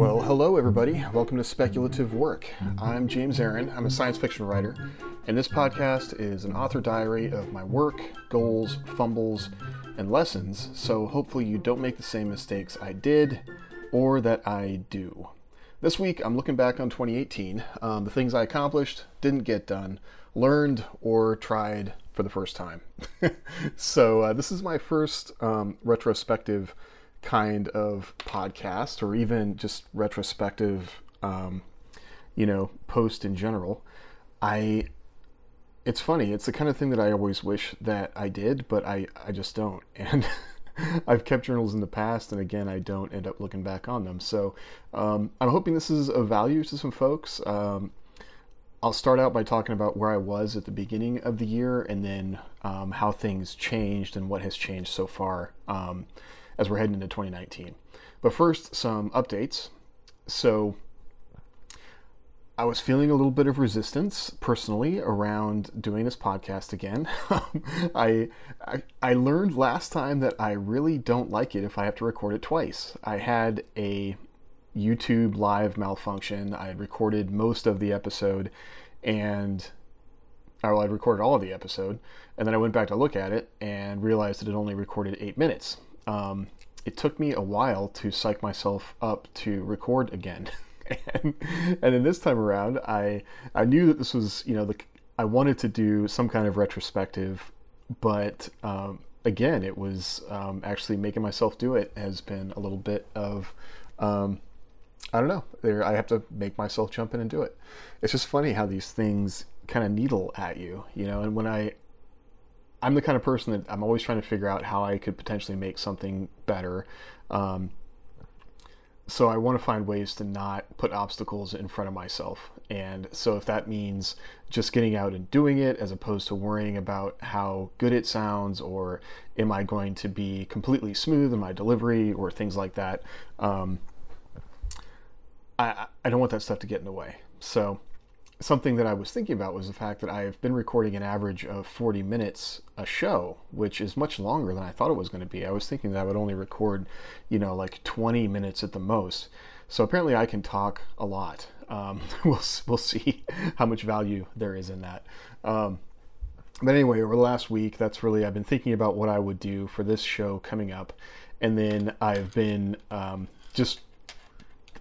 Well, hello everybody. Welcome to Speculative Work. I'm James Aaron. I'm a science fiction writer, and this podcast is an author diary of my work, goals, fumbles, and lessons. So hopefully you don't make the same mistakes I did or that I do. This week I'm looking back on 2018, um, the things I accomplished, didn't get done, learned, or tried for the first time. so uh, this is my first um, retrospective kind of podcast or even just retrospective um, you know post in general i it's funny. It's the kind of thing that i always wish that i did but i i just don't. And i've kept journals in the past and again i don't end up looking back on them. So um, i'm hoping this is of value to some folks. Um, I'll start out by talking about where I was at the beginning of the year and then um, how things changed and what has changed so far. As we're heading into 2019. But first, some updates. So, I was feeling a little bit of resistance personally around doing this podcast again. I, I, I learned last time that I really don't like it if I have to record it twice. I had a YouTube live malfunction. I had recorded most of the episode, and well, I'd recorded all of the episode, and then I went back to look at it and realized that it only recorded eight minutes um, it took me a while to psych myself up to record again. and, and then this time around, I I knew that this was you know the I wanted to do some kind of retrospective, but um, again, it was um, actually making myself do it has been a little bit of um, I don't know. There, I have to make myself jump in and do it. It's just funny how these things kind of needle at you, you know. And when I I'm the kind of person that I'm always trying to figure out how I could potentially make something better. Um, so I want to find ways to not put obstacles in front of myself. And so if that means just getting out and doing it as opposed to worrying about how good it sounds or am I going to be completely smooth in my delivery or things like that, um, I, I don't want that stuff to get in the way. So something that I was thinking about was the fact that I've been recording an average of 40 minutes a show, which is much longer than I thought it was going to be. I was thinking that I would only record, you know, like 20 minutes at the most. So apparently I can talk a lot. Um, we'll, we'll see how much value there is in that. Um, but anyway, over the last week, that's really, I've been thinking about what I would do for this show coming up. And then I've been um, just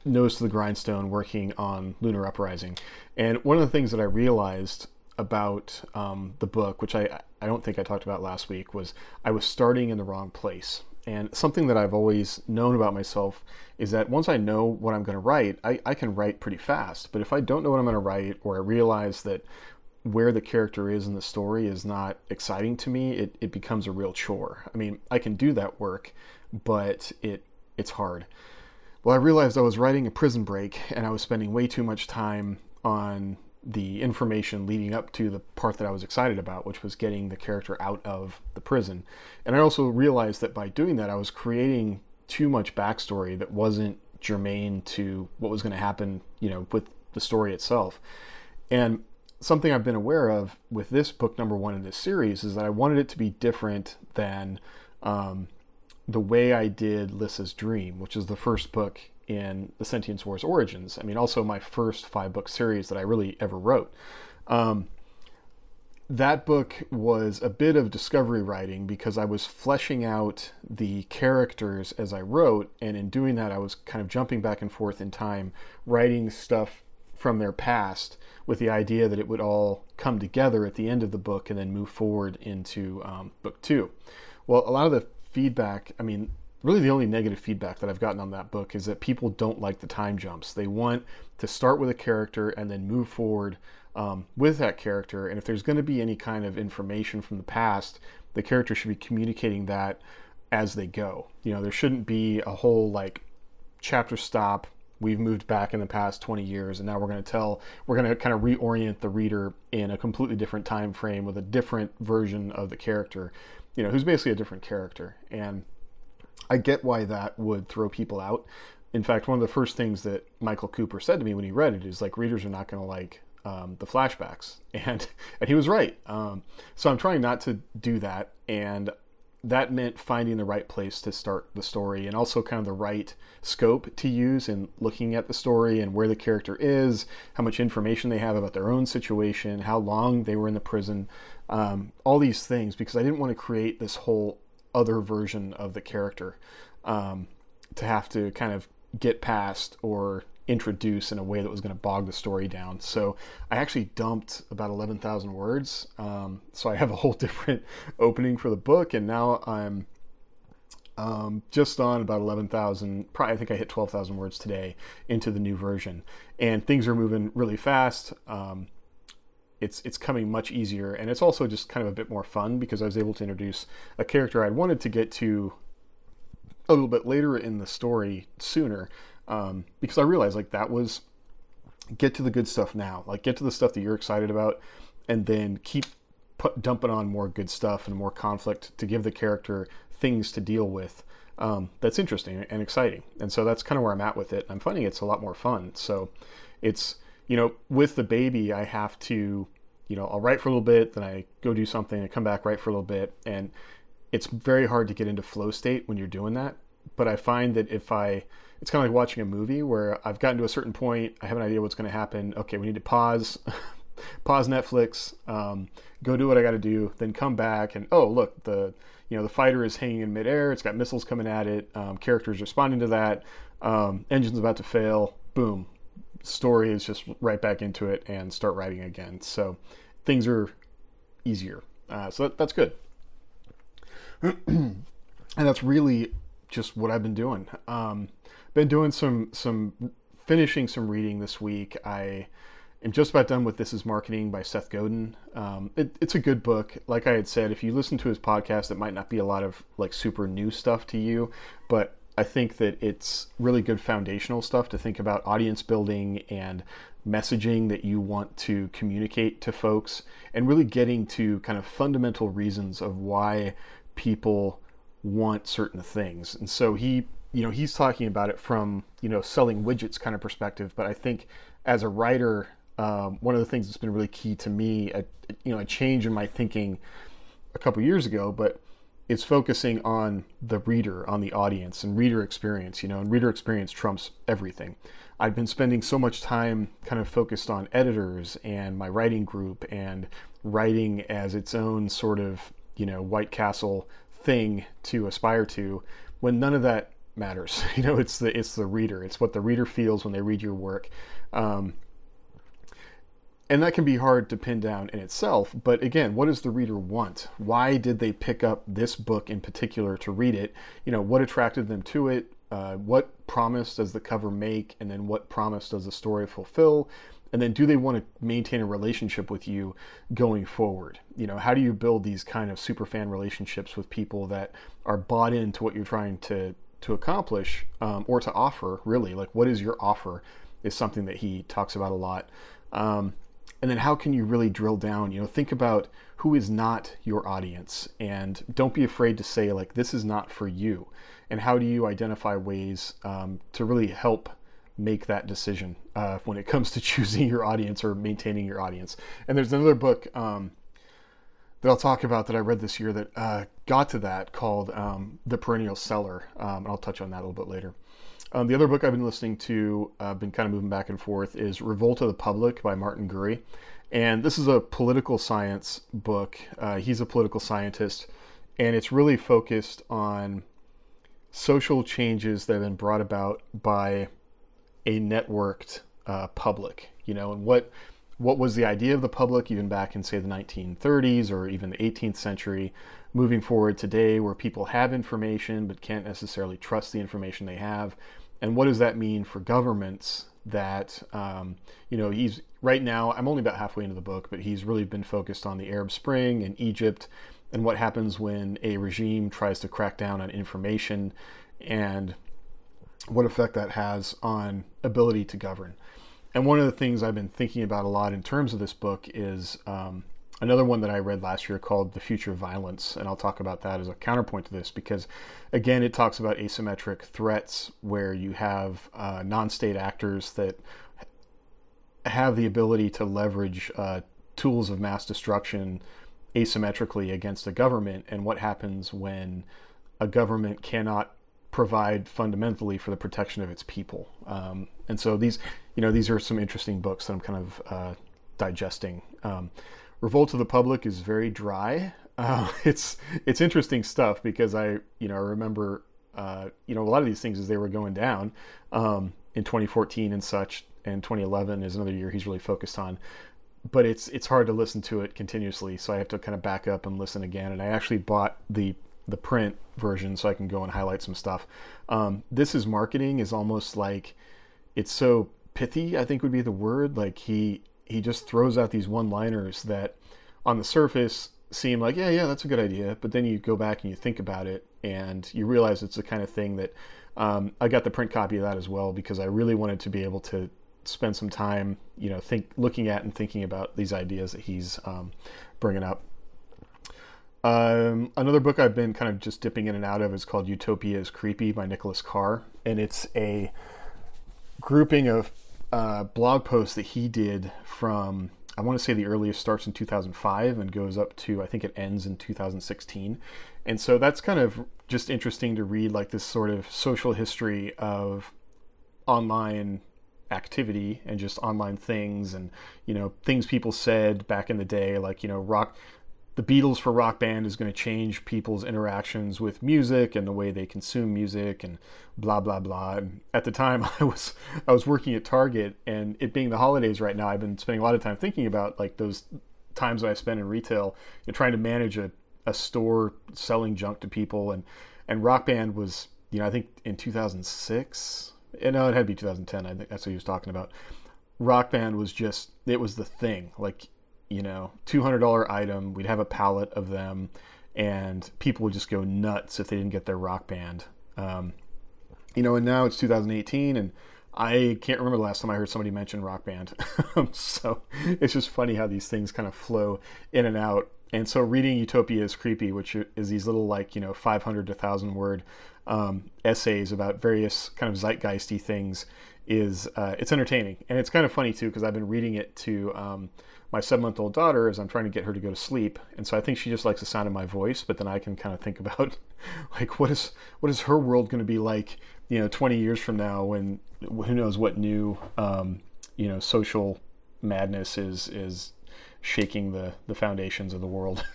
nose to the grindstone working on Lunar Uprising. And one of the things that I realized about um, the book, which I, I don't think I talked about last week, was I was starting in the wrong place. And something that I've always known about myself is that once I know what I'm going to write, I, I can write pretty fast. But if I don't know what I'm going to write, or I realize that where the character is in the story is not exciting to me, it, it becomes a real chore. I mean, I can do that work, but it it's hard. Well, I realized I was writing a prison break and I was spending way too much time on the information leading up to the part that I was excited about, which was getting the character out of the prison. And I also realized that by doing that, I was creating too much backstory that wasn't germane to what was going to happen, you know, with the story itself. And something I've been aware of with this book number one in this series is that I wanted it to be different than um, the way I did Lyssa's Dream, which is the first book in the Sentience Wars Origins. I mean, also my first five book series that I really ever wrote. Um, that book was a bit of discovery writing because I was fleshing out the characters as I wrote, and in doing that, I was kind of jumping back and forth in time, writing stuff from their past with the idea that it would all come together at the end of the book and then move forward into um, book two. Well, a lot of the feedback, I mean, really the only negative feedback that I've gotten on that book is that people don't like the time jumps. They want to start with a character and then move forward um, with that character. And if there's going to be any kind of information from the past, the character should be communicating that as they go. You know, there shouldn't be a whole like chapter stop. We've moved back in the past 20 years, and now we're going to tell, we're going to kind of reorient the reader in a completely different time frame with a different version of the character you know, who's basically a different character. And I get why that would throw people out. In fact, one of the first things that Michael Cooper said to me when he read it is like, readers are not going to like um, the flashbacks, and and he was right. Um, so I'm trying not to do that, and that meant finding the right place to start the story and also kind of the right scope to use in looking at the story and where the character is, how much information they have about their own situation, how long they were in the prison, um, all these things, because I didn't want to create this whole other version of the character um, to have to kind of get past or introduce in a way that was going to bog the story down. So I actually dumped about 11,000 words. Um, so I have a whole different opening for the book, and now I'm um, just on about 11,000. Probably, I think I hit 12,000 words today into the new version, and things are moving really fast. Um, it's it's coming much easier, and it's also just kind of a bit more fun because I was able to introduce a character I wanted to get to a little bit later in the story sooner um, because I realized like that was get to the good stuff now, like get to the stuff that you're excited about, and then keep put, dumping on more good stuff and more conflict to give the character things to deal with. Um, that's interesting and exciting, and so that's kind of where I'm at with it. I'm finding it's a lot more fun. So it's you know with the baby, I have to you know I'll write for a little bit, then I go do something, I come back write for a little bit, and it's very hard to get into flow state when you're doing that. But I find that if I it's kind of like watching a movie where I've gotten to a certain point, I have an idea what's going to happen. Okay, we need to pause, pause Netflix, um, go do what I got to do, then come back and oh look, the you know the fighter is hanging in midair. It's got missiles coming at it. Um, characters responding to that. Um, engine's about to fail. Boom, story is just right back into it and start writing again. So things are easier. Uh, so that, that's good. and that's really just what I've been doing. Um, been doing some some finishing some reading this week. I am just about done with This Is Marketing by Seth Godin. Um, it, it's a good book. Like I had said, if you listen to his podcast, it might not be a lot of like super new stuff to you, but I think that it's really good foundational stuff to think about audience building and messaging that you want to communicate to folks and really getting to kind of fundamental reasons of why people want certain things. And so he you know, he's talking about it from, you know, selling widgets kind of perspective. But I think as a writer, um, one of the things that's been really key to me, a, you know, a change in my thinking a couple years ago, but it's focusing on the reader, on the audience, and reader experience. You know, and reader experience trumps everything. I've been spending so much time kind of focused on editors and my writing group and writing as its own sort of, you know, White Castle thing to aspire to, when none of that matters. You know, it's the it's the reader. It's what the reader feels when they read your work. Um, and that can be hard to pin down in itself. But again, what does the reader want? Why did they pick up this book in particular to read it? You know, what attracted them to it? Uh, what promise does the cover make? And then what promise does the story fulfill? And then do they want to maintain a relationship with you going forward? You know, how do you build these kind of super fan relationships with people that are bought into what you're trying to to accomplish um, or to offer really like what is your offer is something that he talks about a lot um, and then how can you really drill down you know think about who is not your audience and don't be afraid to say like this is not for you and how do you identify ways um, to really help make that decision uh, when it comes to choosing your audience or maintaining your audience and there's another book um, that I'll talk about that I read this year that uh, got to that called um, The Perennial Seller. Um, and I'll touch on that a little bit later. Um, the other book I've been listening to, I've uh, been kind of moving back and forth, is Revolt of the Public by Martin Gurri. And this is a political science book. Uh, he's a political scientist, and it's really focused on social changes that have been brought about by a networked uh, public, you know, and what what was the idea of the public even back in say the 1930s or even the 18th century moving forward today where people have information but can't necessarily trust the information they have? And what does that mean for governments that um, you know he's right now i'm only about halfway into the book but he's really been focused on the arab spring and egypt and what happens when a regime tries to crack down on information and what effect that has on ability to govern. And one of the things I've been thinking about a lot in terms of this book is um, another one that I read last year called The Future of Violence. And I'll talk about that as a counterpoint to this because, again, it talks about asymmetric threats where you have uh, non state actors that have the ability to leverage uh, tools of mass destruction asymmetrically against a government and what happens when a government cannot provide fundamentally for the protection of its people. Um, and so these, you know, these are some interesting books that I'm kind of uh, digesting. Um, Revolt of the Public is very dry. Uh, it's it's interesting stuff because I you know I remember uh, you know a lot of these things as they were going down um, in 2014 and such, and 2011 is another year he's really focused on. But it's it's hard to listen to it continuously, so I have to kind of back up and listen again. And I actually bought the the print version so I can go and highlight some stuff. Um, this is marketing is almost like it's so pithy. I think would be the word. Like he he just throws out these one liners that on the surface seem like yeah yeah that's a good idea, but then you go back and you think about it and you realize it's the kind of thing that um, I got the print copy of that as well because I really wanted to be able to spend some time you know think looking at and thinking about these ideas that he's um, bringing up. Um, another book I've been kind of just dipping in and out of is called Utopia is Creepy by Nicholas Carr, and it's a grouping of uh, blog posts that he did from I want to say the earliest starts in 2005 and goes up to I think it ends in 2016, and so that's kind of just interesting to read like this sort of social history of online activity and just online things and you know things people said back in the day like you know rock the Beatles for Rock Band is going to change people's interactions with music and the way they consume music and blah blah blah. And at the time, I was I was working at Target, and it being the holidays right now, I've been spending a lot of time thinking about like those times that I spent in retail and trying to manage a, a store selling junk to people. And and Rock Band was you know I think in 2006. You eh, know, it had to be 2010. I think that's what he was talking about. Rock Band was just it was the thing. Like you know, $200 item. We'd have a pallet of them, and people would just go nuts if they didn't get their rock band. Um, you know, and now it's 2018, and I can't remember the last time I heard somebody mention rock band. so it's just funny how these things kind of flow in and out. And so reading Utopia is creepy, which is these little like you know 500 to 1,000 word um, essays about various kind of zeitgeisty things is uh, it's entertaining and it's kind of funny too because I've been reading it to um, my seven month old daughter as I'm trying to get her to go to sleep. And so I think she just likes the sound of my voice, but then I can kind of think about like what is what is her world going to be like, you know, 20 years from now when who knows what new um, you know social madness is is shaking the the foundations of the world.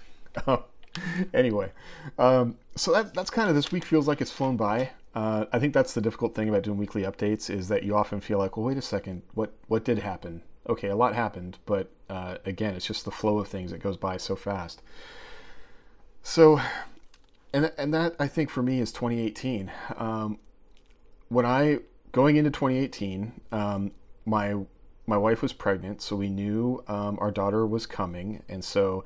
anyway, um, so that, that's kind of this week feels like it's flown by. Uh, I think that's the difficult thing about doing weekly updates is that you often feel like, well, wait a second, what what did happen? Okay, a lot happened, but uh, again, it's just the flow of things that goes by so fast. So, and and that I think for me is 2018. Um, when I going into 2018, um, my my wife was pregnant, so we knew um, our daughter was coming, and so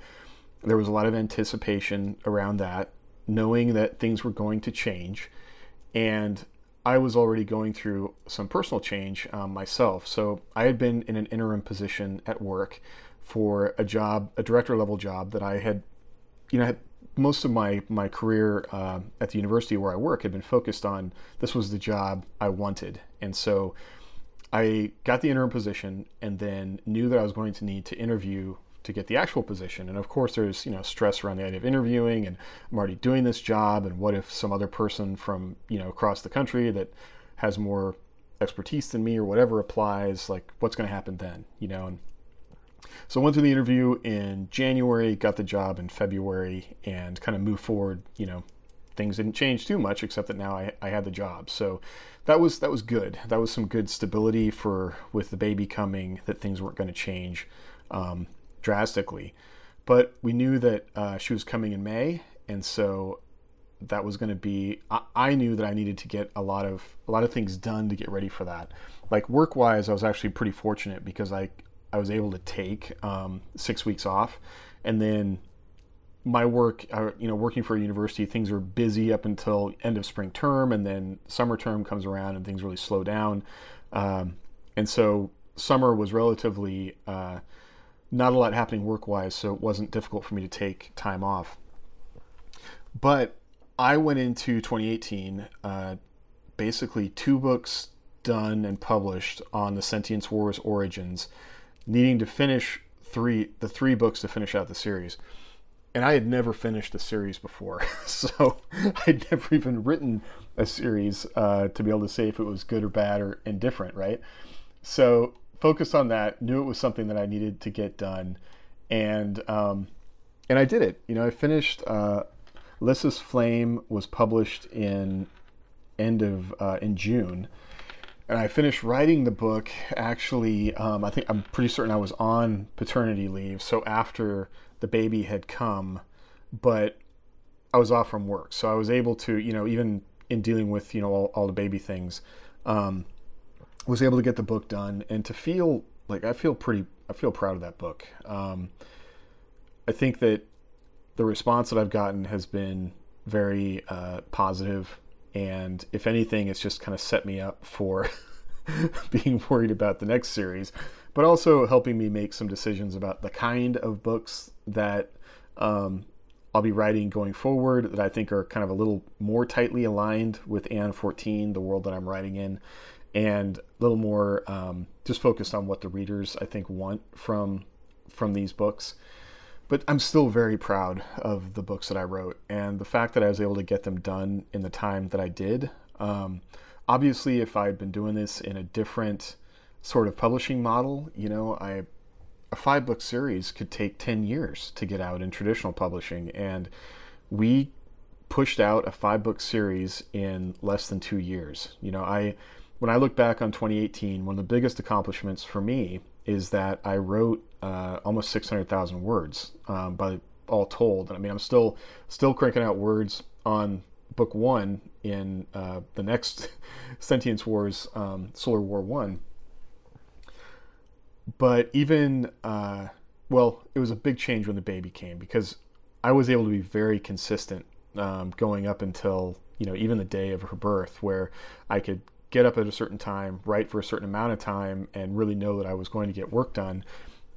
there was a lot of anticipation around that, knowing that things were going to change, and I was already going through some personal change um, myself. So I had been in an interim position at work for a job, a director level job that I had, you know, had most of my my career uh, at the university where I work had been focused on this was the job I wanted, and so I got the interim position and then knew that I was going to need to interview to get the actual position. And of course, there's you know stress around the idea of interviewing, and I'm already doing this job, and what if some other person from you know across the country that has more expertise than me or whatever applies, like what's going to happen then, you know? And so I went through the interview in January, got the job in February, and kind of moved forward. You know, things didn't change too much except that now I, I had the job. So that was that was good. That was some good stability for with the baby coming that things weren't going to change. Um, drastically. But we knew that uh, she was coming in May, and so that was going to be. I, I, knew that I needed to get a lot of a lot of things done to get ready for that. Like work wise, I was actually pretty fortunate because I I was able to take um, six weeks off, and then my work, uh, you know, working for a university, things are busy up until end of spring term, and then summer term comes around and things really slow down. Um, and so summer was relatively uh, not a lot happening work wise, so it wasn't difficult for me to take time off. But I went into 2018 uh, basically two books done and published on the Sentience Wars origins, needing to finish three the three books to finish out the series. and I had never finished a series before, so I'd never even written a series uh, to be able to say if it was good or bad or indifferent, right? So focused on that, knew it was something that I needed to get done, and um, and I did it. You know, I finished. Uh, Lyssa's Flame was published in end of uh, in June, and I finished writing the book. Actually, um, I think I'm pretty certain I was on paternity leave, so after the baby had come, but I was off from work, so I was able to, you know, even in dealing with you know all, all the baby things, um, was able to get the book done and to feel like I feel pretty I feel proud of that book. Um, I think that the response that I've gotten has been very uh, positive, and if anything, it's just kind of set me up for being worried about the next series, but also helping me make some decisions about the kind of books that um, I'll be writing going forward that I think are kind of a little more tightly aligned with Aeon 14, the world that I'm writing in, and a little more um, just focused on what the readers I think want from from these books but I'm still very proud of the books that I wrote and the fact that I was able to get them done in the time that I did. Um, obviously, if I had been doing this in a different sort of publishing model, you know, I a five book series could take 10 years to get out in traditional publishing and we pushed out a five book series in less than 2 years. You know, I when I look back on 2018, one of the biggest accomplishments for me is that I wrote uh, almost 600,000 words um, by all told. And I mean, I'm still still cranking out words on book one in uh, the next Sentience Wars, um, Solar War One. But even uh, well, it was a big change when the baby came because I was able to be very consistent um, going up until you know even the day of her birth, where I could get up at a certain time, write for a certain amount of time, and really know that I was going to get work done.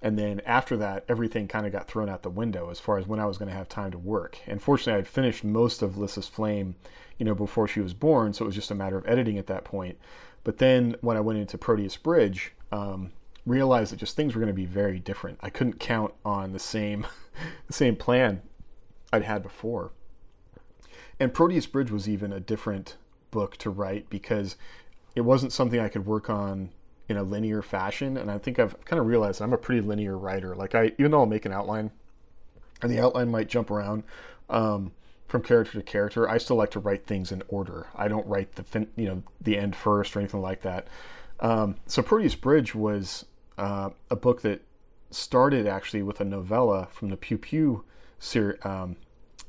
And then after that, everything kind of got thrown out the window as far as when I was going to have time to work. And fortunately, I'd finished most of Lyssa's Flame, you know, before she was born, so it was just a matter of editing at that point. But then when I went into Proteus Bridge, um, realized that just things were going to be very different. I couldn't count on the same, the same plan I'd had before. And Proteus Bridge was even a different book to write because it wasn't something I could work on in a linear fashion. And I think I've kind of realized I'm a pretty linear writer. Like I, even though I'll make an outline, and the outline might jump around um, from character to character, I still like to write things in order. I don't write the fin- you know the end first or anything like that. Um, so Proteus Bridge was uh, a book that started actually with a novella from the Pew Pew ser- um,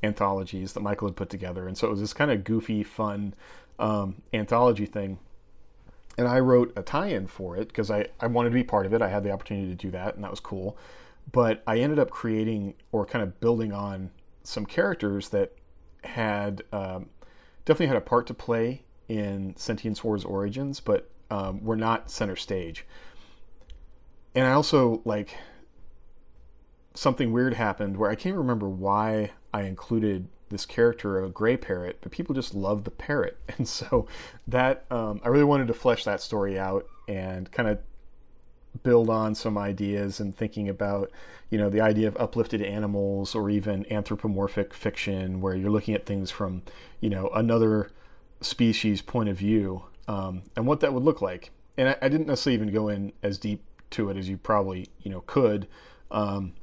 anthologies that Michael had put together, and so it was this kind of goofy, fun um, anthology thing and I wrote a tie-in for it because I, I wanted to be part of it. I had the opportunity to do that, and that was cool. But I ended up creating or kind of building on some characters that had um, definitely had a part to play in Sentience Wars Origins, but um, were not center stage. And I also like something weird happened where I can't remember why I included this character of a gray parrot, but people just love the parrot, and so that um, I really wanted to flesh that story out and kind of build on some ideas and thinking about you know the idea of uplifted animals or even anthropomorphic fiction where you're looking at things from you know another species point of view um, and what that would look like. And I, I, didn't necessarily even go in as deep to it as you probably you know could um,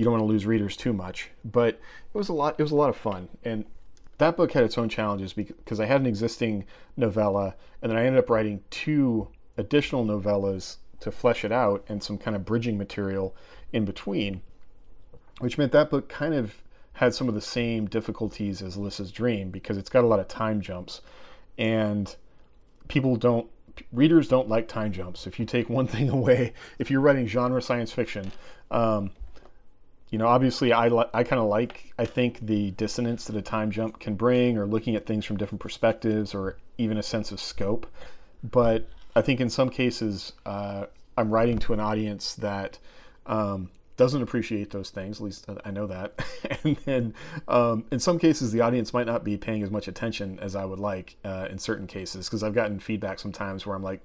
you don't want to lose readers too much. But it was a lot. It was a lot of fun, and that book had its own challenges because I had an existing novella, and then I ended up writing two additional novellas to flesh it out, and some kind of bridging material in between, which meant that book kind of had some of the same difficulties as Lyssa's Dream because it's got a lot of time jumps, and people don't readers don't like time jumps. If you take one thing away, if you're writing genre science fiction, um, you know, obviously, I li- I kind of like I think the dissonance that a time jump can bring, or looking at things from different perspectives, or even a sense of scope. But I think in some cases, uh, I'm writing to an audience that um, doesn't appreciate those things. At least I know that. and then um, in some cases, the audience might not be paying as much attention as I would like uh, in certain cases, because I've gotten feedback sometimes where I'm like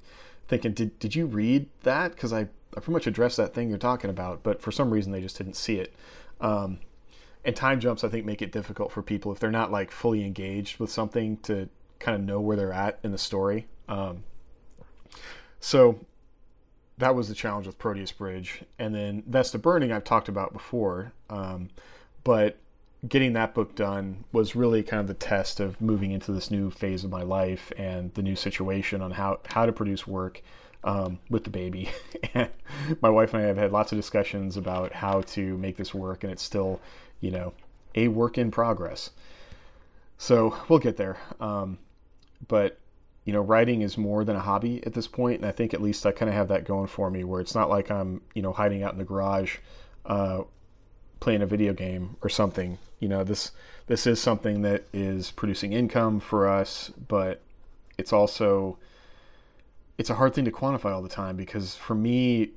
thinking, did did you read that? Because I pretty much addressed that thing you're talking about, but for some reason they just didn't see it. Um, and time jumps I think make it difficult for people if they're not like fully engaged with something to kind of know where they're at in the story. Um, so that was the challenge with Proteus Bridge, and then Vesta Burning I've talked about before, um, but getting that book done was really kind of the test of moving into this new phase of my life and the new situation on how how to produce work um, with the baby. and my wife and I have had lots of discussions about how to make this work, and it's still, you know, a work in progress. So we'll get there. Um, but you know, writing is more than a hobby at this point, and I think at least I kind of have that going for me, where it's not like I'm, you know, hiding out in the garage, uh, playing a video game or something. You know, this this is something that is producing income for us, but it's also it's a hard thing to quantify all the time because for me,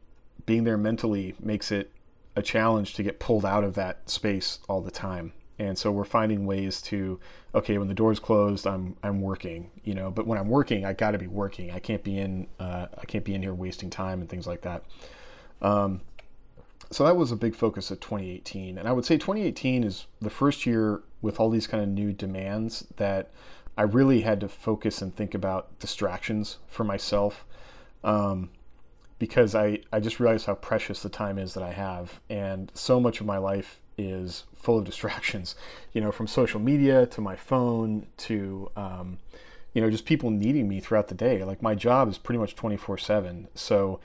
being there mentally makes it a challenge to get pulled out of that space all the time. And so we're finding ways to, okay, when the door's closed, I'm I'm working, you know. But when I'm working, I got to be working. I can't be in uh, I can't be in here wasting time and things like that. Um, so that was a big focus of 2018, and I would say 2018 is the first year with all these kind of new demands that I really had to focus and think about distractions for myself um, because I, I just realized how precious the time is that I have. And so much of my life is full of distractions, you know, from social media to my phone to, um, you know, just people needing me throughout the day. Like my job is pretty much 24 7. So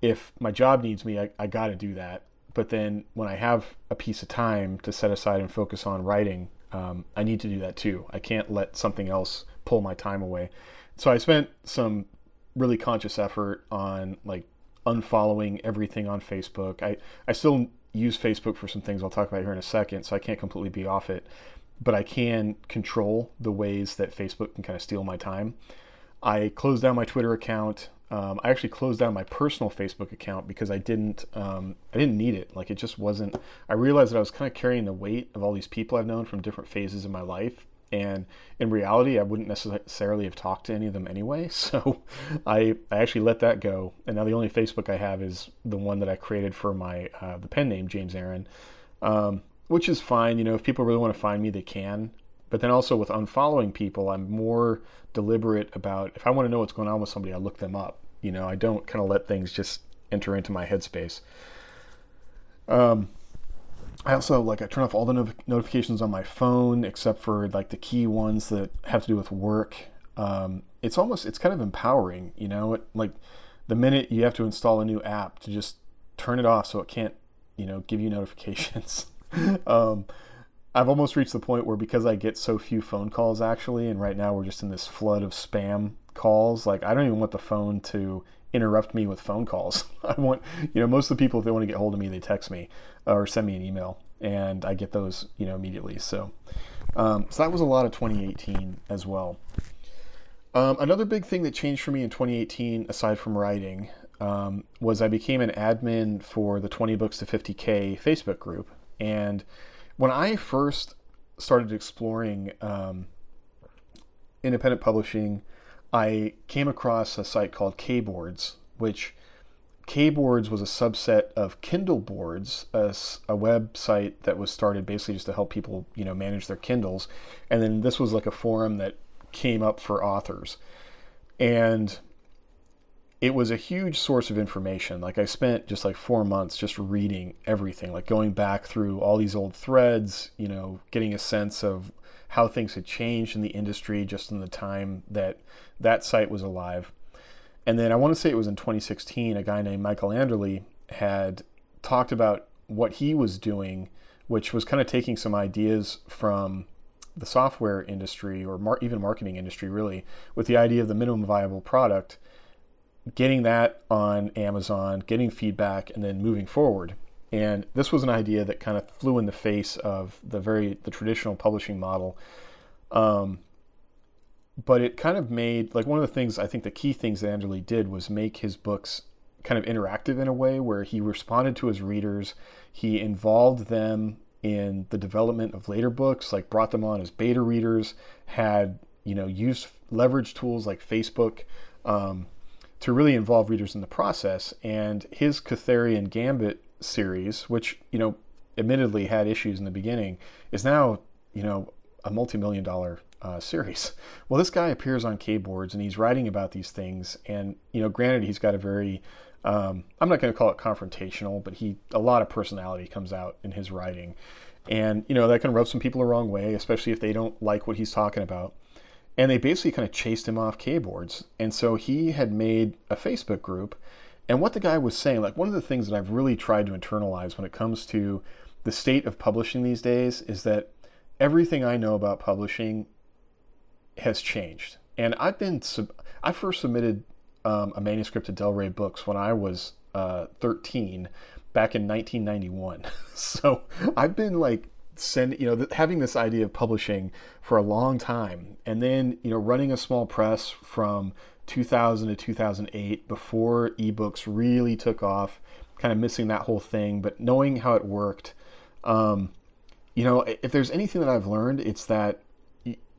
if my job needs me, I, I got to do that. But then when I have a piece of time to set aside and focus on writing, um, I need to do that too. I can't let something else pull my time away. So I spent some really conscious effort on like unfollowing everything on Facebook. I, I still use Facebook for some things I'll talk about here in a second, so I can't completely be off it, but I can control the ways that Facebook can kind of steal my time. I closed down my Twitter account. Um, I actually closed down my personal Facebook account because I didn't um, I didn't need it. Like it just wasn't. I realized that I was kind of carrying the weight of all these people I've known from different phases of my life, and in reality, I wouldn't necessarily have talked to any of them anyway. So I I actually let that go, and now the only Facebook I have is the one that I created for my uh, the pen name James Aaron, um, which is fine. You know, if people really want to find me, they can. But then also with unfollowing people, I'm more deliberate about if I want to know what's going on with somebody, I look them up. You know, I don't kind of let things just enter into my headspace. Um, I also like I turn off all the no- notifications on my phone except for like the key ones that have to do with work. Um, it's almost it's kind of empowering, you know. It, like the minute you have to install a new app to just turn it off so it can't, you know, give you notifications. um, I've almost reached the point where because I get so few phone calls actually, and right now we're just in this flood of spam calls. Like I don't even want the phone to interrupt me with phone calls. I want, you know, most of the people if they want to get hold of me, they text me or send me an email, and I get those, you know, immediately. So, um, so that was a lot of 2018 as well. Um, another big thing that changed for me in 2018, aside from writing, um, was I became an admin for the 20 Books to 50K Facebook group, and when I first started exploring um, independent publishing, I came across a site called Kboards, which Kboards was a subset of Kindle Boards, a, a website that was started basically just to help people, you know, manage their Kindles. And then this was like a forum that came up for authors. And it was a huge source of information. Like I spent just like four months just reading everything, like going back through all these old threads, you know, getting a sense of how things had changed in the industry just in the time that that site was alive. And then I want to say it was in 2016, a guy named Michael Anderle had talked about what he was doing, which was kind of taking some ideas from the software industry or mar- even marketing industry, really, with the idea of the minimum viable product getting that on Amazon, getting feedback, and then moving forward. And this was an idea that kind of flew in the face of the very the traditional publishing model. Um, but it kind of made like one of the things I think the key things that Anderle did was make his books kind of interactive in a way where he responded to his readers, he involved them in the development of later books, like brought them on as beta readers, had you know used leverage tools like Facebook. Um, to really involve readers in the process. And his Kurtherian Gambit series, which, you know, admittedly had issues in the beginning, is now, you know, a multi-million dollar uh, series. Well, this guy appears on Kboards and he's writing about these things. And you know, granted, he's got a very um, I'm not going to call it confrontational, but he a lot of personality comes out in his writing, and you know that can rub some people the wrong way, especially if they don't like what he's talking about. And they basically kind of chased him off Kboards, and so he had made a Facebook group. And what the guy was saying, like one of the things that I've really tried to internalize when it comes to the state of publishing these days, is that everything I know about publishing has changed. And I've been, I first submitted um, a manuscript to Del Rey Books when I was uh, 13 back in 1991. so I've been like send you know having this idea of publishing for a long time and then you know running a small press from 2000 to 2008 before ebooks really took off kind of missing that whole thing but knowing how it worked um, you know if there's anything that i've learned it's that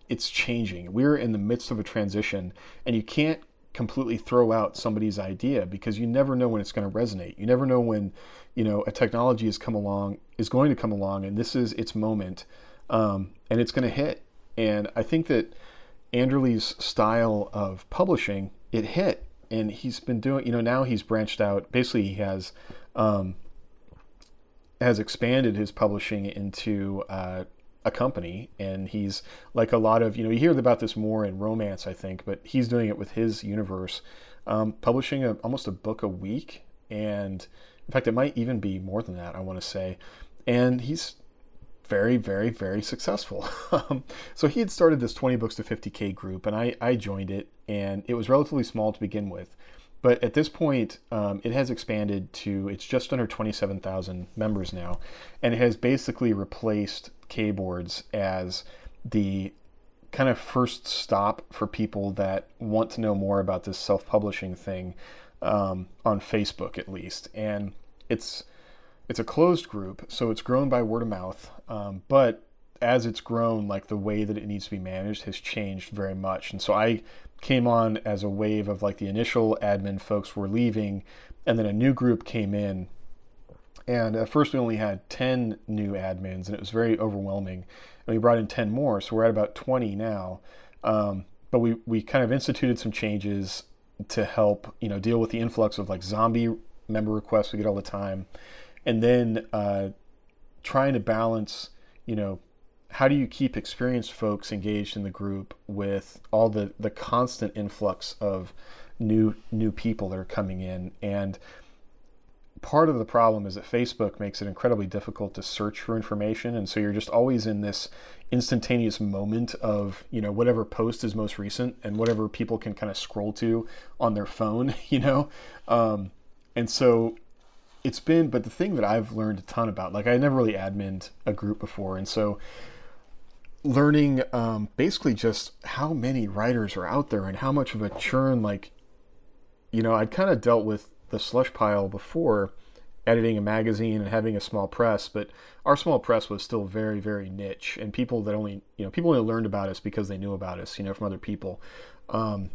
it's changing we're in the midst of a transition and you can't completely throw out somebody's idea because you never know when it's going to resonate. You never know when, you know, a technology has come along, is going to come along, and this is its moment, um, and it's going to hit. And I think that Anderle's style of publishing, it hit, and he's been doing. You know, now he's branched out. Basically, he has. Um, has expanded his publishing into uh, a company and he's like a lot of you know you hear about this more in romance i think but he's doing it with his universe um, publishing a, almost a book a week and in fact it might even be more than that i want to say and he's very very very successful um, so he had started this 20 books to 50k group and I, I joined it and it was relatively small to begin with but at this point, um, it has expanded to it's just under 27,000 members now, and it has basically replaced Kboards as the kind of first stop for people that want to know more about this self-publishing thing um, on Facebook, at least. And it's it's a closed group, so it's grown by word of mouth. Um, but as it's grown, like the way that it needs to be managed has changed very much. And so I came on as a wave of like the initial admin folks were leaving, and then a new group came in. And at first, we only had 10 new admins, and it was very overwhelming. And we brought in 10 more, so we're at about 20 now. Um, but we, we kind of instituted some changes to help you know deal with the influx of like zombie member requests we get all the time, and then uh, trying to balance you know how do you keep experienced folks engaged in the group with all the the constant influx of new new people that are coming in? And part of the problem is that Facebook makes it incredibly difficult to search for information and so you're just always in this instantaneous moment of you know whatever post is most recent and whatever people can kind of scroll to on their phone you know? Um, and so it's been but the thing that I've learned a ton about like I never really admined a group before and so learning um, basically just how many writers are out there and how much of a churn like you know i'd kind of dealt with the slush pile before editing a magazine and having a small press but our small press was still very very niche and people that only you know people only learned about us because they knew about us you know from other people. Um,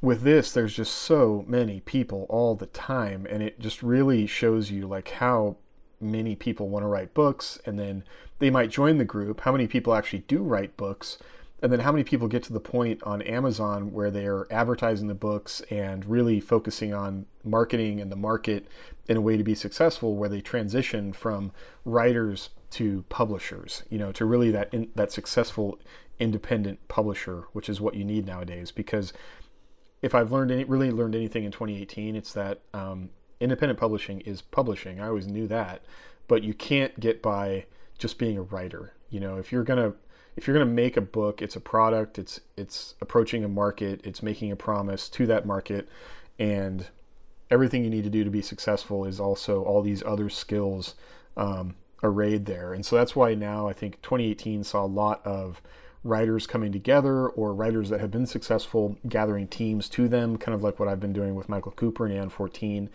with this there's just so many people all the time and it just really shows you like how many people want to write books and then they might join the group how many people actually do write books and then how many people get to the point on amazon where they're advertising the books and really focusing on marketing and the market in a way to be successful where they transition from writers to publishers you know to really that in, that successful independent publisher which is what you need nowadays because if i've learned any, really learned anything in 2018 it's that um, independent publishing is publishing. I always knew that, but you can't get by just being a writer. You know, if you're gonna if you're gonna make a book, it's a product. It's it's approaching a market. It's making a promise to that market, and everything you need to do to be successful is also all these other skills um, arrayed there. And so that's why now I think 2018 saw a lot of writers coming together or writers that have been successful gathering teams to them, kind of like what I've been doing with Michael Cooper and Aeon 14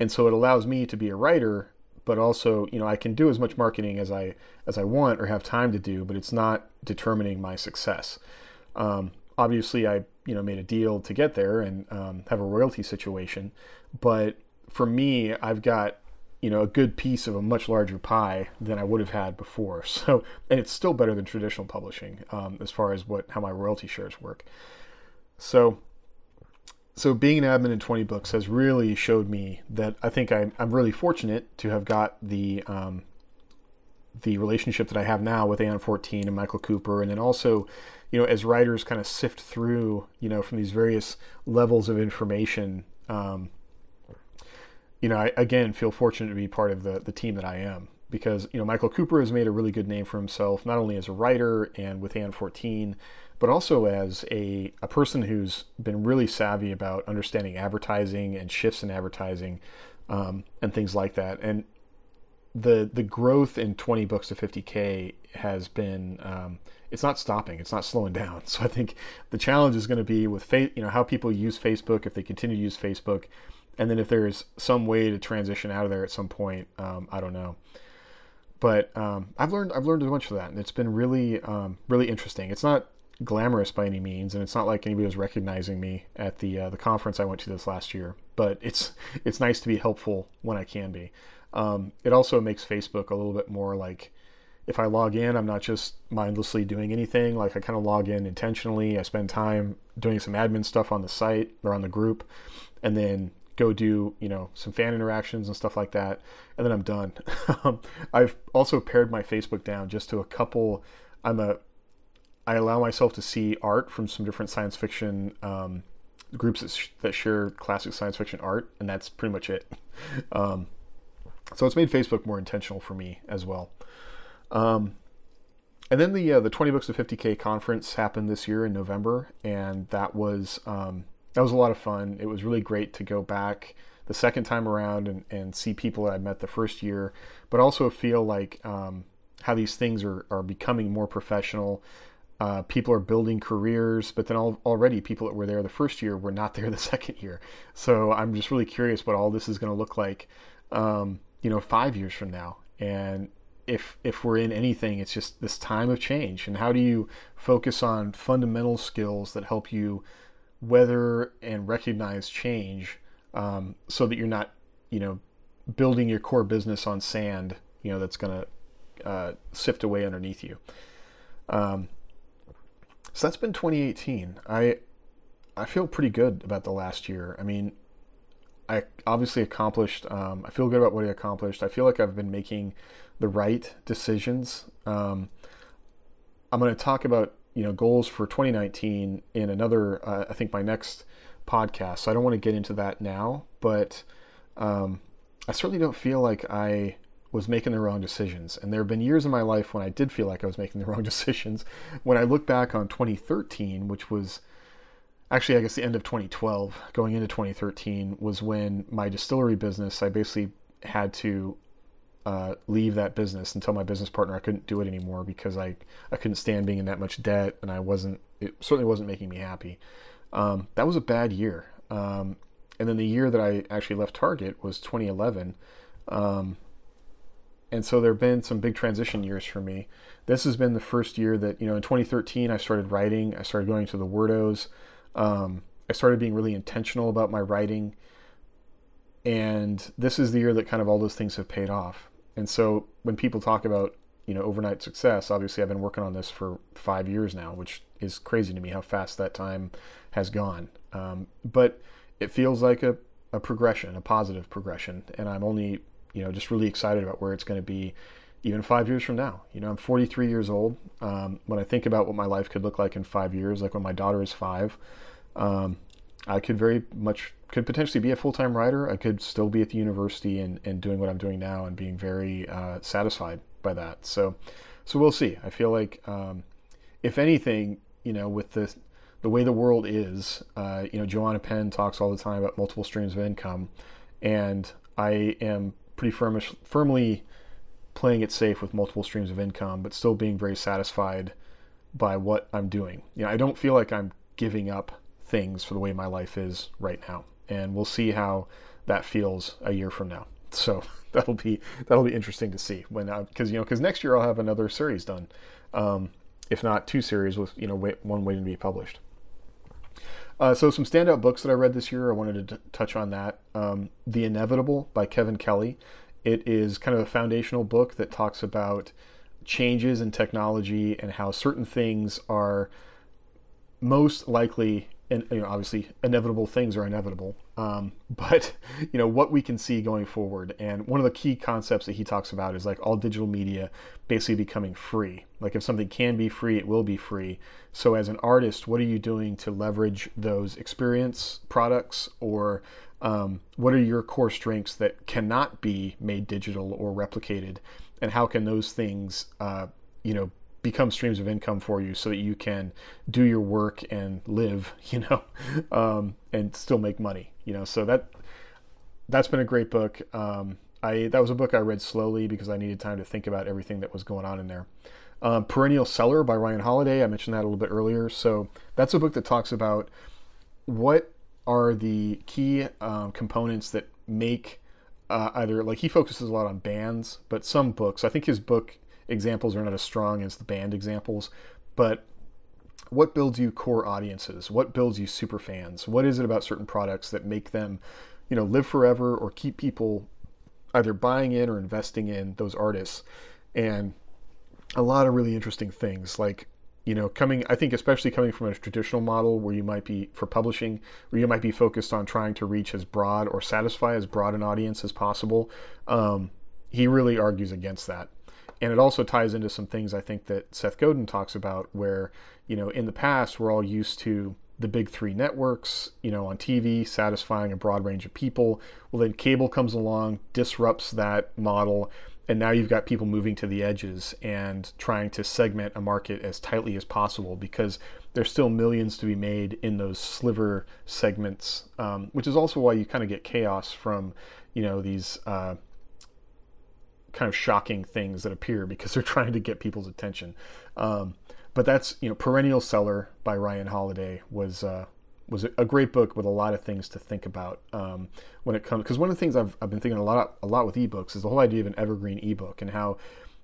and so it allows me to be a writer but also you know i can do as much marketing as i as i want or have time to do but it's not determining my success. Um, obviously i you know made a deal to get there and um, have a royalty situation but for me i've got you know a good piece of a much larger pie than I would have had before. So and it's still better than traditional publishing um, as far as what how my royalty shares work. So so being an admin in 20 books has really showed me that I think I'm, I'm really fortunate to have got the um, the relationship that I have now with Aeon 14 and Michael Cooper, and then also, you know, as writers kind of sift through, you know, from these various levels of information, um, you know, I again feel fortunate to be part of the the team that I am because you know Michael Cooper has made a really good name for himself, not only as a writer and with Aeon 14 but also as a, a person who's been really savvy about understanding advertising and shifts in advertising um, and things like that. And the the growth in 20 books to 50k has been um, it's not stopping it's not slowing down so i think the challenge is going to be with fa- you know how people use facebook if they continue to use facebook and then if there's some way to transition out of there at some point um, i don't know but um, i've learned i've learned a bunch of that and it's been really um, really interesting it's not glamorous by any means, and it's not like anybody was recognizing me at the uh, the conference I went to this last year. But it's it's nice to be helpful when I can be. Um, it also makes Facebook a little bit more like if I log in, I'm not just mindlessly doing anything. Like I kind of log in intentionally. I spend time doing some admin stuff on the site or on the group, and then go do you know some fan interactions and stuff like that, and then I'm done. I've also pared my Facebook down just to a couple. I'm a I allow myself to see art from some different science fiction um, groups that, sh- that, share classic science fiction art, and that's pretty much it. Um, so it's made Facebook more intentional for me as well. Um, and then the uh, the 20 books to 50k conference happened this year in November, and that was um, that was a lot of fun. It was really great to go back the second time around and, and see people that I met the first year, but also feel like um, how these things are, are becoming more professional uh, people are building careers, but then all, already people that were there the first year were not there the second year. So I'm just really curious what all this is going to look like, um, you know, five years from now. And if if we're in anything, it's just this time of change. And how do you focus on fundamental skills that help you weather and recognize change, um, so that you're not, you know, building your core business on sand, you know, that's going to uh, sift away underneath you. Um, so that's been 2018. I I feel pretty good about the last year. I mean, I obviously accomplished. Um, I feel good about what I accomplished. I feel like I've been making the right decisions. Um, I'm going to talk about you know goals for 2019 in another. Uh, I think my next podcast. So I don't want to get into that now, but um, I certainly don't feel like I was making the wrong decisions. And there have been years in my life when I did feel like I was making the wrong decisions. When I look back on 2013, which was actually, I guess, the end of 2012, going into 2013, was when my distillery business, I basically had to uh, leave that business and tell my business partner I couldn't do it anymore because I, I couldn't stand being in that much debt and I wasn't, it certainly wasn't making me happy. Um, that was a bad year. Um, and then the year that I actually left Target was 2011. Um, and so there have been some big transition years for me. This has been the first year that, you know, in 2013, I started writing. I started going to the Wordos. Um, I started being really intentional about my writing. And this is the year that kind of all those things have paid off. And so when people talk about, you know, overnight success, obviously I've been working on this for five years now, which is crazy to me how fast that time has gone. Um, but it feels like a, a progression, a positive progression. And I'm only you know, just really excited about where it's going to be even five years from now. You know, I'm 43 years old. Um, when I think about what my life could look like in five years, like when my daughter is five, um, I could very much could potentially be a full time writer. I could still be at the university and, and doing what I'm doing now and being very uh, satisfied by that. So, so we'll see. I feel like, um, if anything, you know, with the the way the world is, uh, you know, Joanna Penn talks all the time about multiple streams of income, and I am pretty firmish, firmly playing it safe with multiple streams of income, but still being very satisfied by what I'm doing. You know, I don't feel like I'm giving up things for the way my life is right now, and we'll see how that feels a year from now. So that'll be that'll be interesting to see when because you know because next year I'll have another series done, um, if not two series with you know one waiting to be published. Uh, so some standout books that I read this year, I wanted to t- touch on that. Um, the Inevitable by Kevin Kelly It is kind of a foundational book that talks about changes in technology and how certain things are most likely and you know obviously inevitable things are inevitable. Um, but you know what we can see going forward and one of the key concepts that he talks about is like all digital media basically becoming free. Like if something can be free it will be free. So as an artist what are you doing to leverage those experience products? Or um, what are your core strengths that cannot be made digital or replicated? And how can those things uh, you know become streams of income for you so that you can do your work and live you know um, and still make money you know? So that that's been a great book. Um, I that was a book I read slowly because I needed time to think about everything that was going on in there. Um, Perennial Seller by Ryan Holiday. I mentioned that a little bit earlier. So that's a book that talks about what are the key um, components that make uh, either like he focuses a lot on bands, but some books, I think his book examples are not as strong as the band examples, but what builds you core audiences? What builds you super fans? What is it about certain products that make them, you know, live forever or keep people either buying in or investing in those artists? And a lot of really interesting things like you know, coming, I think, especially coming from a traditional model where you might be for publishing, where you might be focused on trying to reach as broad or satisfy as broad an audience as possible. Um, he really argues against that. And it also ties into some things I think that Seth Godin talks about, where, you know, in the past, we're all used to the big three networks, you know, on TV, satisfying a broad range of people. Well, then cable comes along, disrupts that model, and now you've got people moving to the edges and trying to segment a market as tightly as possible because there's still millions to be made in those sliver segments, um, which is also why you kind of get chaos from, you know, these uh, kind of shocking things that appear because they're trying to get people's attention. Um, but that's you know, Perennial Seller by Ryan Holiday was uh, was a great book with a lot of things to think about um, when it comes. Because one of the things I've, I've been thinking a lot a lot with ebooks is the whole idea of an evergreen ebook and how,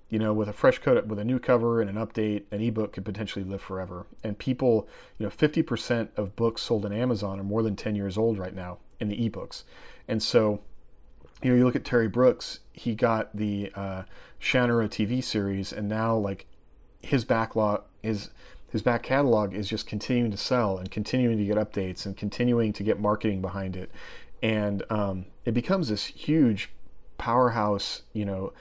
you know, with a fresh coat with a new cover and an update, an ebook could potentially live forever. And people, you know, 50% of books sold on Amazon are more than 10 years old right now in the ebooks, and so. You know, you look at Terry Brooks. He got the uh, Shannara TV series, and now like his backlog is his back catalog is just continuing to sell and continuing to get updates and continuing to get marketing behind it. And um, it becomes this huge powerhouse, you know,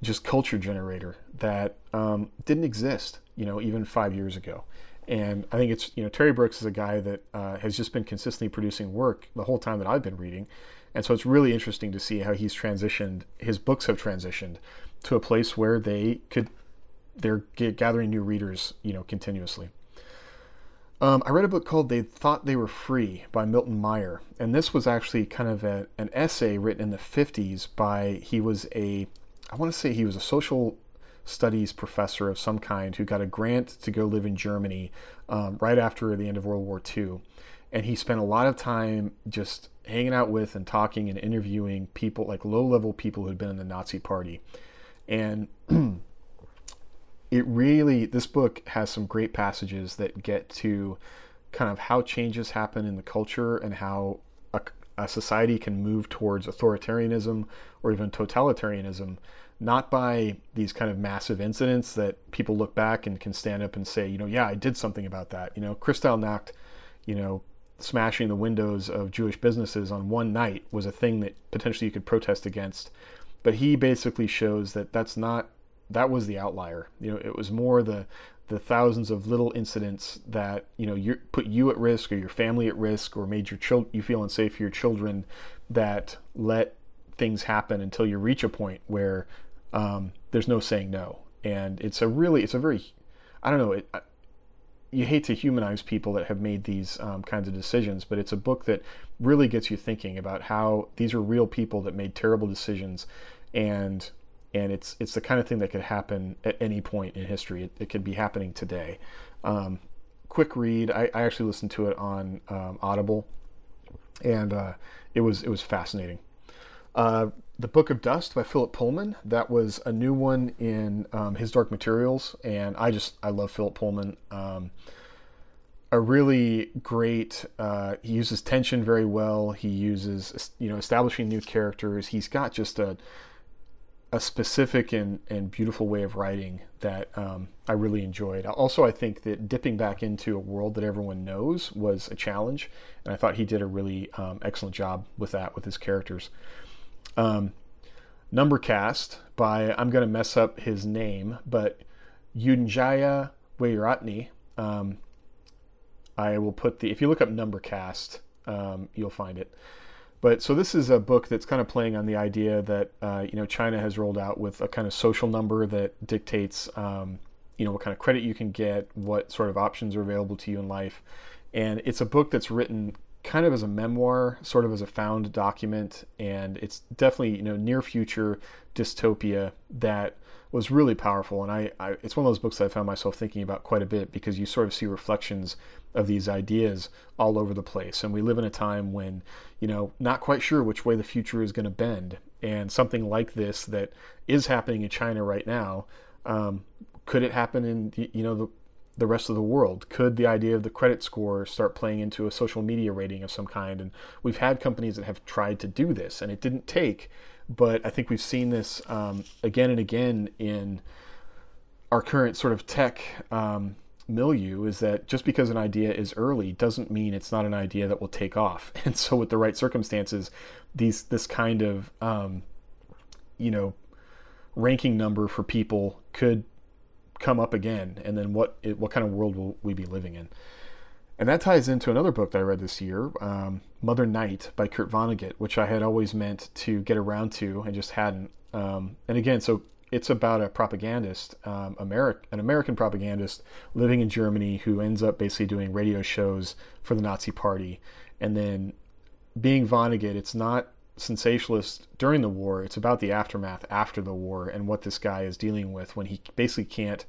just culture generator that um, didn't exist, you know, even five years ago. And I think it's, you know, Terry Brooks is a guy that uh, has just been consistently producing work the whole time that I've been reading. And so it's really interesting to see how he's transitioned, his books have transitioned to a place where they could they're gathering new readers, you know, continuously. Um, I read a book called "They Thought They Were Free" by Milton Mayer, and this was actually kind of a, an essay written in the '50s by he was a I want to say he was a social studies professor of some kind who got a grant to go live in Germany um, right after the end of World War II, and he spent a lot of time just hanging out with and talking and interviewing people like low-level people who had been in the Nazi Party, and it really this book has some great passages that get to kind of how changes happen in the culture and how a, a society can move towards authoritarianism or even totalitarianism not by these kind of massive incidents that people look back and can stand up and say you know yeah i did something about that. You know kristallnacht you know smashing the windows of jewish businesses on one night was a thing that potentially you could protest against but he basically shows that that's not that was the outlier. You know, it was more the the thousands of little incidents that you know you put you at risk or your family at risk or made your child you feel unsafe for your children that let things happen until you reach a point where um, there's no saying no. And it's a really it's a very I don't know it. You hate to humanize people that have made these um, kinds of decisions, but it's a book that really gets you thinking about how these are real people that made terrible decisions, and and it's it's the kind of thing that could happen at any point in history. It, it could be happening today. Um, quick read. I, I, actually listened to it on um, Audible, and uh, it was it was fascinating. Uh, the Book of Dust by Philip Pullman. That was a new one in um, his Dark Materials, and I just I love Philip Pullman. Um, a really great. Uh, he uses tension very well. He uses you know establishing new characters. He's got just a a specific and, and beautiful way of writing that um, I really enjoyed. Also, I think that dipping back into a world that everyone knows was a challenge, and I thought he did a really um, excellent job with that with his characters. Um, Numbercaste by I'm going to mess up his name, but Yunjaya Weerattni. Um, I will put the if you look up Numbercaste, um, you'll find it. But so this is a book that's kind of playing on the idea that uh, you know China has rolled out with a kind of social number that dictates um, you know what kind of credit you can get, what sort of options are available to you in life, and it's a book that's written kind of as a memoir, sort of as a found document, and it's definitely you know near future dystopia that was really powerful. And I, I, it's one of those books that I found myself thinking about quite a bit because you sort of see reflections of these ideas all over the place. And we live in a time when, you know, not quite sure which way the future is going to bend. And something like this that is happening in China right now, um, could it happen in, you know, the, the rest of the world? Could the idea of the credit score start playing into a social media rating of some kind? And we've had companies that have tried to do this, and it didn't take. But I think we've seen this um, again and again in our current sort of tech um, milieu is that just because an idea is early doesn't mean it's not an idea that will take off. And so, with the right circumstances, these this kind of um, you know ranking number for people could come up again. And then what it, what kind of world will we be living in? And that ties into another book that I read this year, um, Mother Night by Kurt Vonnegut, which I had always meant to get around to and just hadn't. Um, and again, so it's about a propagandist, um, Ameri- an American propagandist living in Germany who ends up basically doing radio shows for the Nazi Party. And then being Vonnegut, it's not sensationalist during the war, it's about the aftermath after the war and what this guy is dealing with when he basically can't.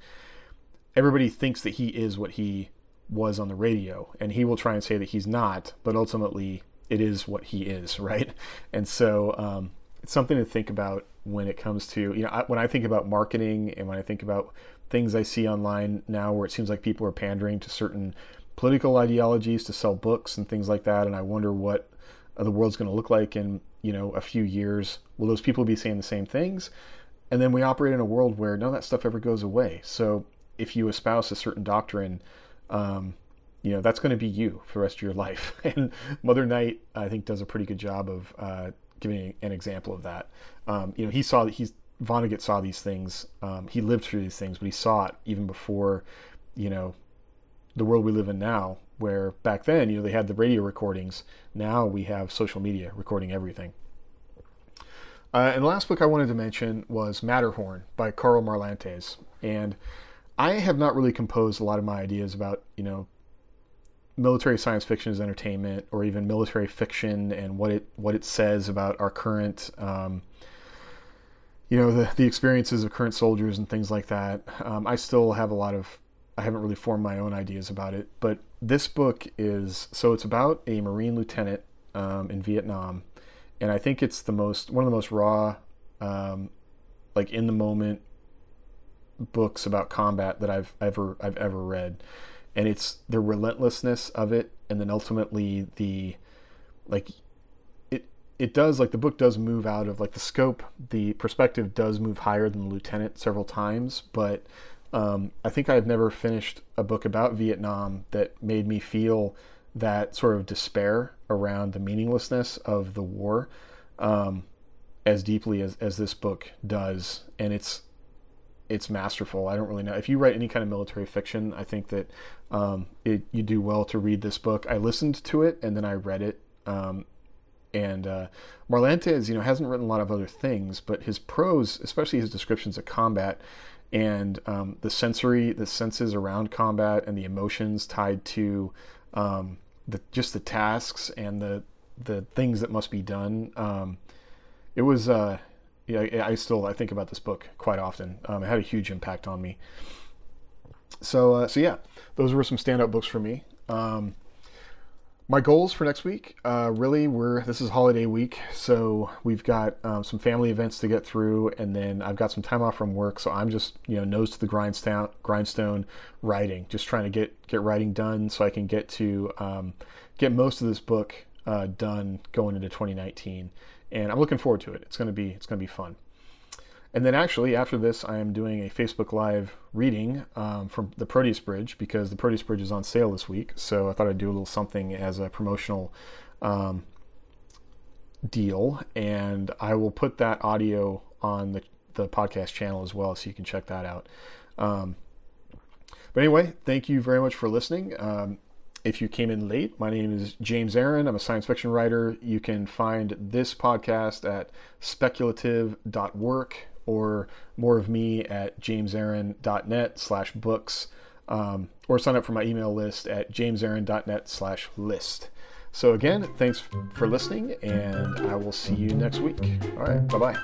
Everybody thinks that he is what he was on the radio, and he will try and say that he's not, but ultimately it is what he is, right? And so um, it's something to think about when it comes to you know I, when I think about marketing and when I think about things I see online now where it seems like people are pandering to certain political ideologies to sell books and things like that and I wonder what the world's going to look like in you know a few years will those people be saying the same things and then we operate in a world where none of that stuff ever goes away so if you espouse a certain doctrine um, you know that's going to be you for the rest of your life and mother night i think does a pretty good job of uh, giving an example of that. Um, you know, he saw that he's Vonnegut saw these things. Um, he lived through these things, but he saw it even before, you know, the world we live in now. Where back then, you know, they had the radio recordings. Now we have social media recording everything. Uh, and the last book I wanted to mention was Matterhorn by Karl Marlantes. And I have not really composed a lot of my ideas about, you know, military science fiction as entertainment, or even military fiction and what it what it says about our current, um, you know, the the experiences of current soldiers and things like that. Um, I still have a lot of I haven't really formed my own ideas about it, but this book is so it's about a Marine lieutenant um, in Vietnam, and I think it's the most one of the most raw, um, like in the moment books about combat that I've ever I've ever read. And it's the relentlessness of it and then ultimately the like it it does like the book does move out of like the scope the perspective does move higher than the lieutenant several times but um, i think i've never finished a book about vietnam that made me feel that sort of despair around the meaninglessness of the war um, as deeply as, as this book does and it's it's masterful. I don't really know if you write any kind of military fiction. I think that um, it, you do well to read this book. I listened to it and then I read it. Um, and uh, Marlantes, you know, hasn't written a lot of other things, but his prose, especially his descriptions of combat and um, the sensory, the senses around combat and the emotions tied to um, the just the tasks and the the things that must be done. Um, it was uh, yeah, I still I think about this book quite often. Um, it had a huge impact on me. So uh, so yeah, those were some standout books for me. My goals for next week, uh, really, we're this is holiday week, so we've got um, some family events to get through, and then I've got some time off from work, so I'm just you know nose to the grindstone, grindstone writing, just trying to get get writing done so I can get to um, get most of this book uh, done going into 2019 and I'm looking forward to it. It's gonna be it's gonna be fun. And then actually, after this, I am doing a Facebook Live reading um, from the Proteus Bridge because the Proteus Bridge is on sale this week. So I thought I'd do a little something as a promotional um, deal. And I will put that audio on the, the podcast channel as well, so you can check that out. Um, but anyway, thank you very much for listening. Um, if you came in late, my name is James Aaron. I'm a science fiction writer. You can find this podcast at speculative.work or more of me at jamesaaron.net slash books um, or sign up for my email list at jamesaaron.net slash list. So again, thanks for listening and I will see you next week. All right, bye-bye.